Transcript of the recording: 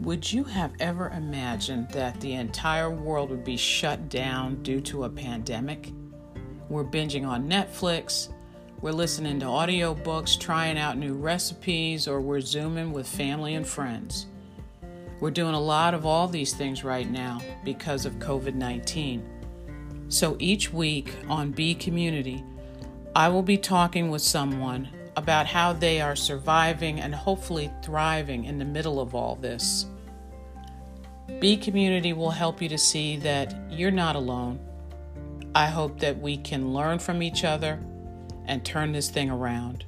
Would you have ever imagined that the entire world would be shut down due to a pandemic? We're binging on Netflix, we're listening to audiobooks, trying out new recipes, or we're Zooming with family and friends. We're doing a lot of all these things right now because of COVID 19. So each week on B Community, I will be talking with someone about how they are surviving and hopefully thriving in the middle of all this. Be Community will help you to see that you're not alone. I hope that we can learn from each other and turn this thing around.